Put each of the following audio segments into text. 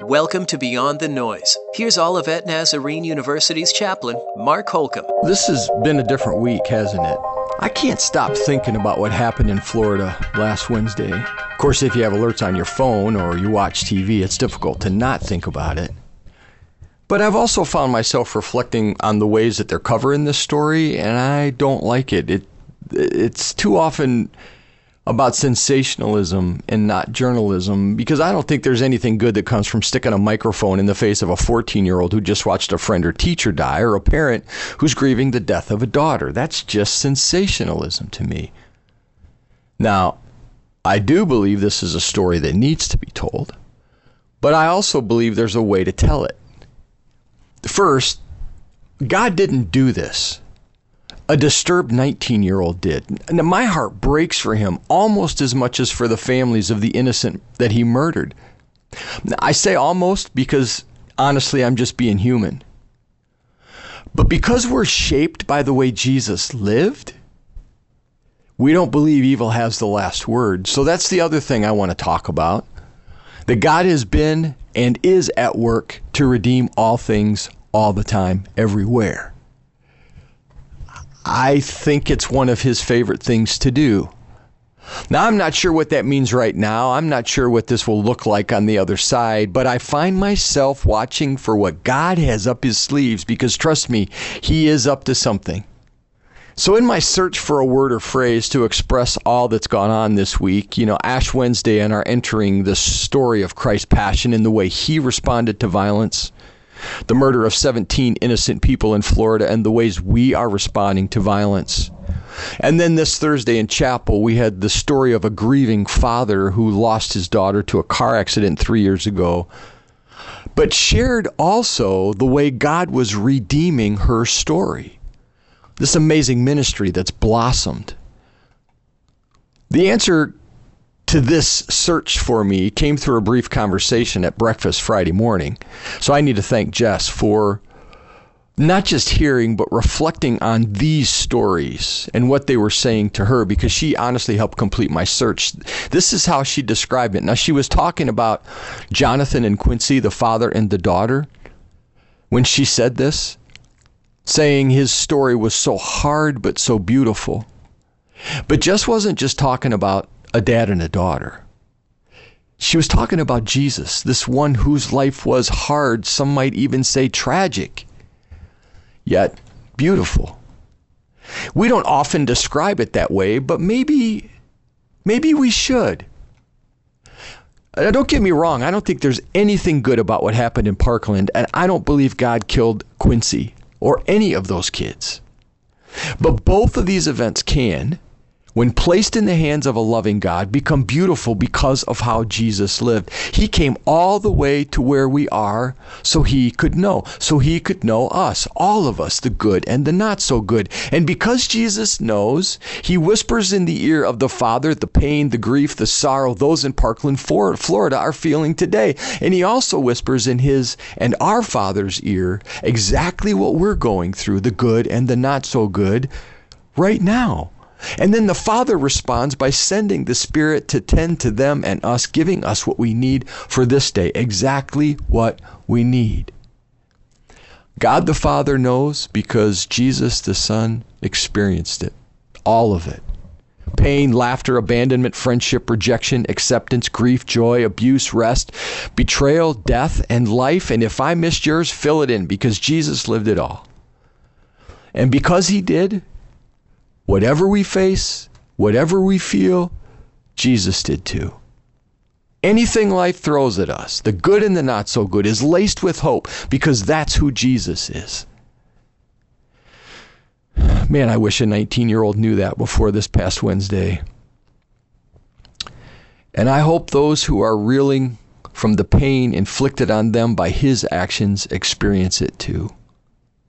Welcome to Beyond the Noise. Here's Olivet Nazarene University's chaplain, Mark Holcomb. This has been a different week, hasn't it? I can't stop thinking about what happened in Florida last Wednesday. Of course, if you have alerts on your phone or you watch TV, it's difficult to not think about it. But I've also found myself reflecting on the ways that they're covering this story, and I don't like it. It it's too often about sensationalism and not journalism because I don't think there's anything good that comes from sticking a microphone in the face of a 14 year old who just watched a friend or teacher die or a parent who's grieving the death of a daughter. That's just sensationalism to me. Now, I do believe this is a story that needs to be told, but I also believe there's a way to tell it. First, God didn't do this a disturbed 19 year old did. Now, my heart breaks for him almost as much as for the families of the innocent that he murdered. I say almost because honestly, I'm just being human. But because we're shaped by the way Jesus lived, we don't believe evil has the last word. So that's the other thing I want to talk about. That God has been and is at work to redeem all things all the time, everywhere. I think it's one of his favorite things to do. Now, I'm not sure what that means right now. I'm not sure what this will look like on the other side, but I find myself watching for what God has up his sleeves because, trust me, he is up to something. So, in my search for a word or phrase to express all that's gone on this week, you know, Ash Wednesday and our entering the story of Christ's passion and the way he responded to violence, the murder of 17 innocent people in Florida, and the ways we are responding to violence. And then this Thursday in chapel, we had the story of a grieving father who lost his daughter to a car accident three years ago, but shared also the way God was redeeming her story. This amazing ministry that's blossomed. The answer to this search for me came through a brief conversation at breakfast Friday morning. So I need to thank Jess for not just hearing, but reflecting on these stories and what they were saying to her because she honestly helped complete my search. This is how she described it. Now, she was talking about Jonathan and Quincy, the father and the daughter, when she said this, saying his story was so hard but so beautiful. But Jess wasn't just talking about a dad and a daughter. She was talking about Jesus, this one whose life was hard, some might even say tragic, yet beautiful. We don't often describe it that way, but maybe maybe we should. Now, don't get me wrong, I don't think there's anything good about what happened in Parkland, and I don't believe God killed Quincy or any of those kids. But both of these events can when placed in the hands of a loving God, become beautiful because of how Jesus lived. He came all the way to where we are so he could know, so he could know us, all of us, the good and the not so good. And because Jesus knows, he whispers in the ear of the Father the pain, the grief, the sorrow those in Parkland, Florida are feeling today. And he also whispers in his and our Father's ear exactly what we're going through, the good and the not so good, right now. And then the Father responds by sending the Spirit to tend to them and us, giving us what we need for this day, exactly what we need. God the Father knows because Jesus the Son experienced it, all of it. Pain, laughter, abandonment, friendship, rejection, acceptance, grief, joy, abuse, rest, betrayal, death, and life. And if I missed yours, fill it in because Jesus lived it all. And because he did, Whatever we face, whatever we feel, Jesus did too. Anything life throws at us, the good and the not so good, is laced with hope because that's who Jesus is. Man, I wish a 19 year old knew that before this past Wednesday. And I hope those who are reeling from the pain inflicted on them by his actions experience it too.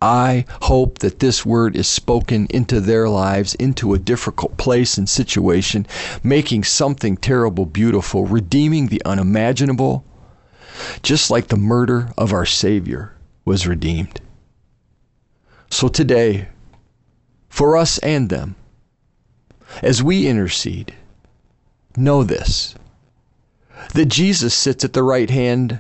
I hope that this word is spoken into their lives, into a difficult place and situation, making something terrible beautiful, redeeming the unimaginable, just like the murder of our Savior was redeemed. So today, for us and them, as we intercede, know this that Jesus sits at the right hand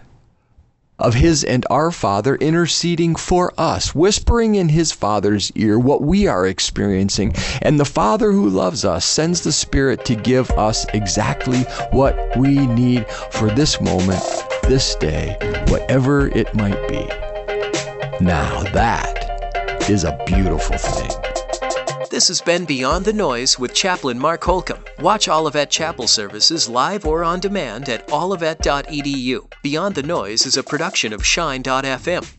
of his and our Father interceding for us, whispering in his Father's ear what we are experiencing. And the Father who loves us sends the Spirit to give us exactly what we need for this moment, this day, whatever it might be. Now that is a beautiful thing. This has been Beyond the Noise with Chaplain Mark Holcomb. Watch Olivet Chapel services live or on demand at olivet.edu. Beyond the Noise is a production of Shine.fm.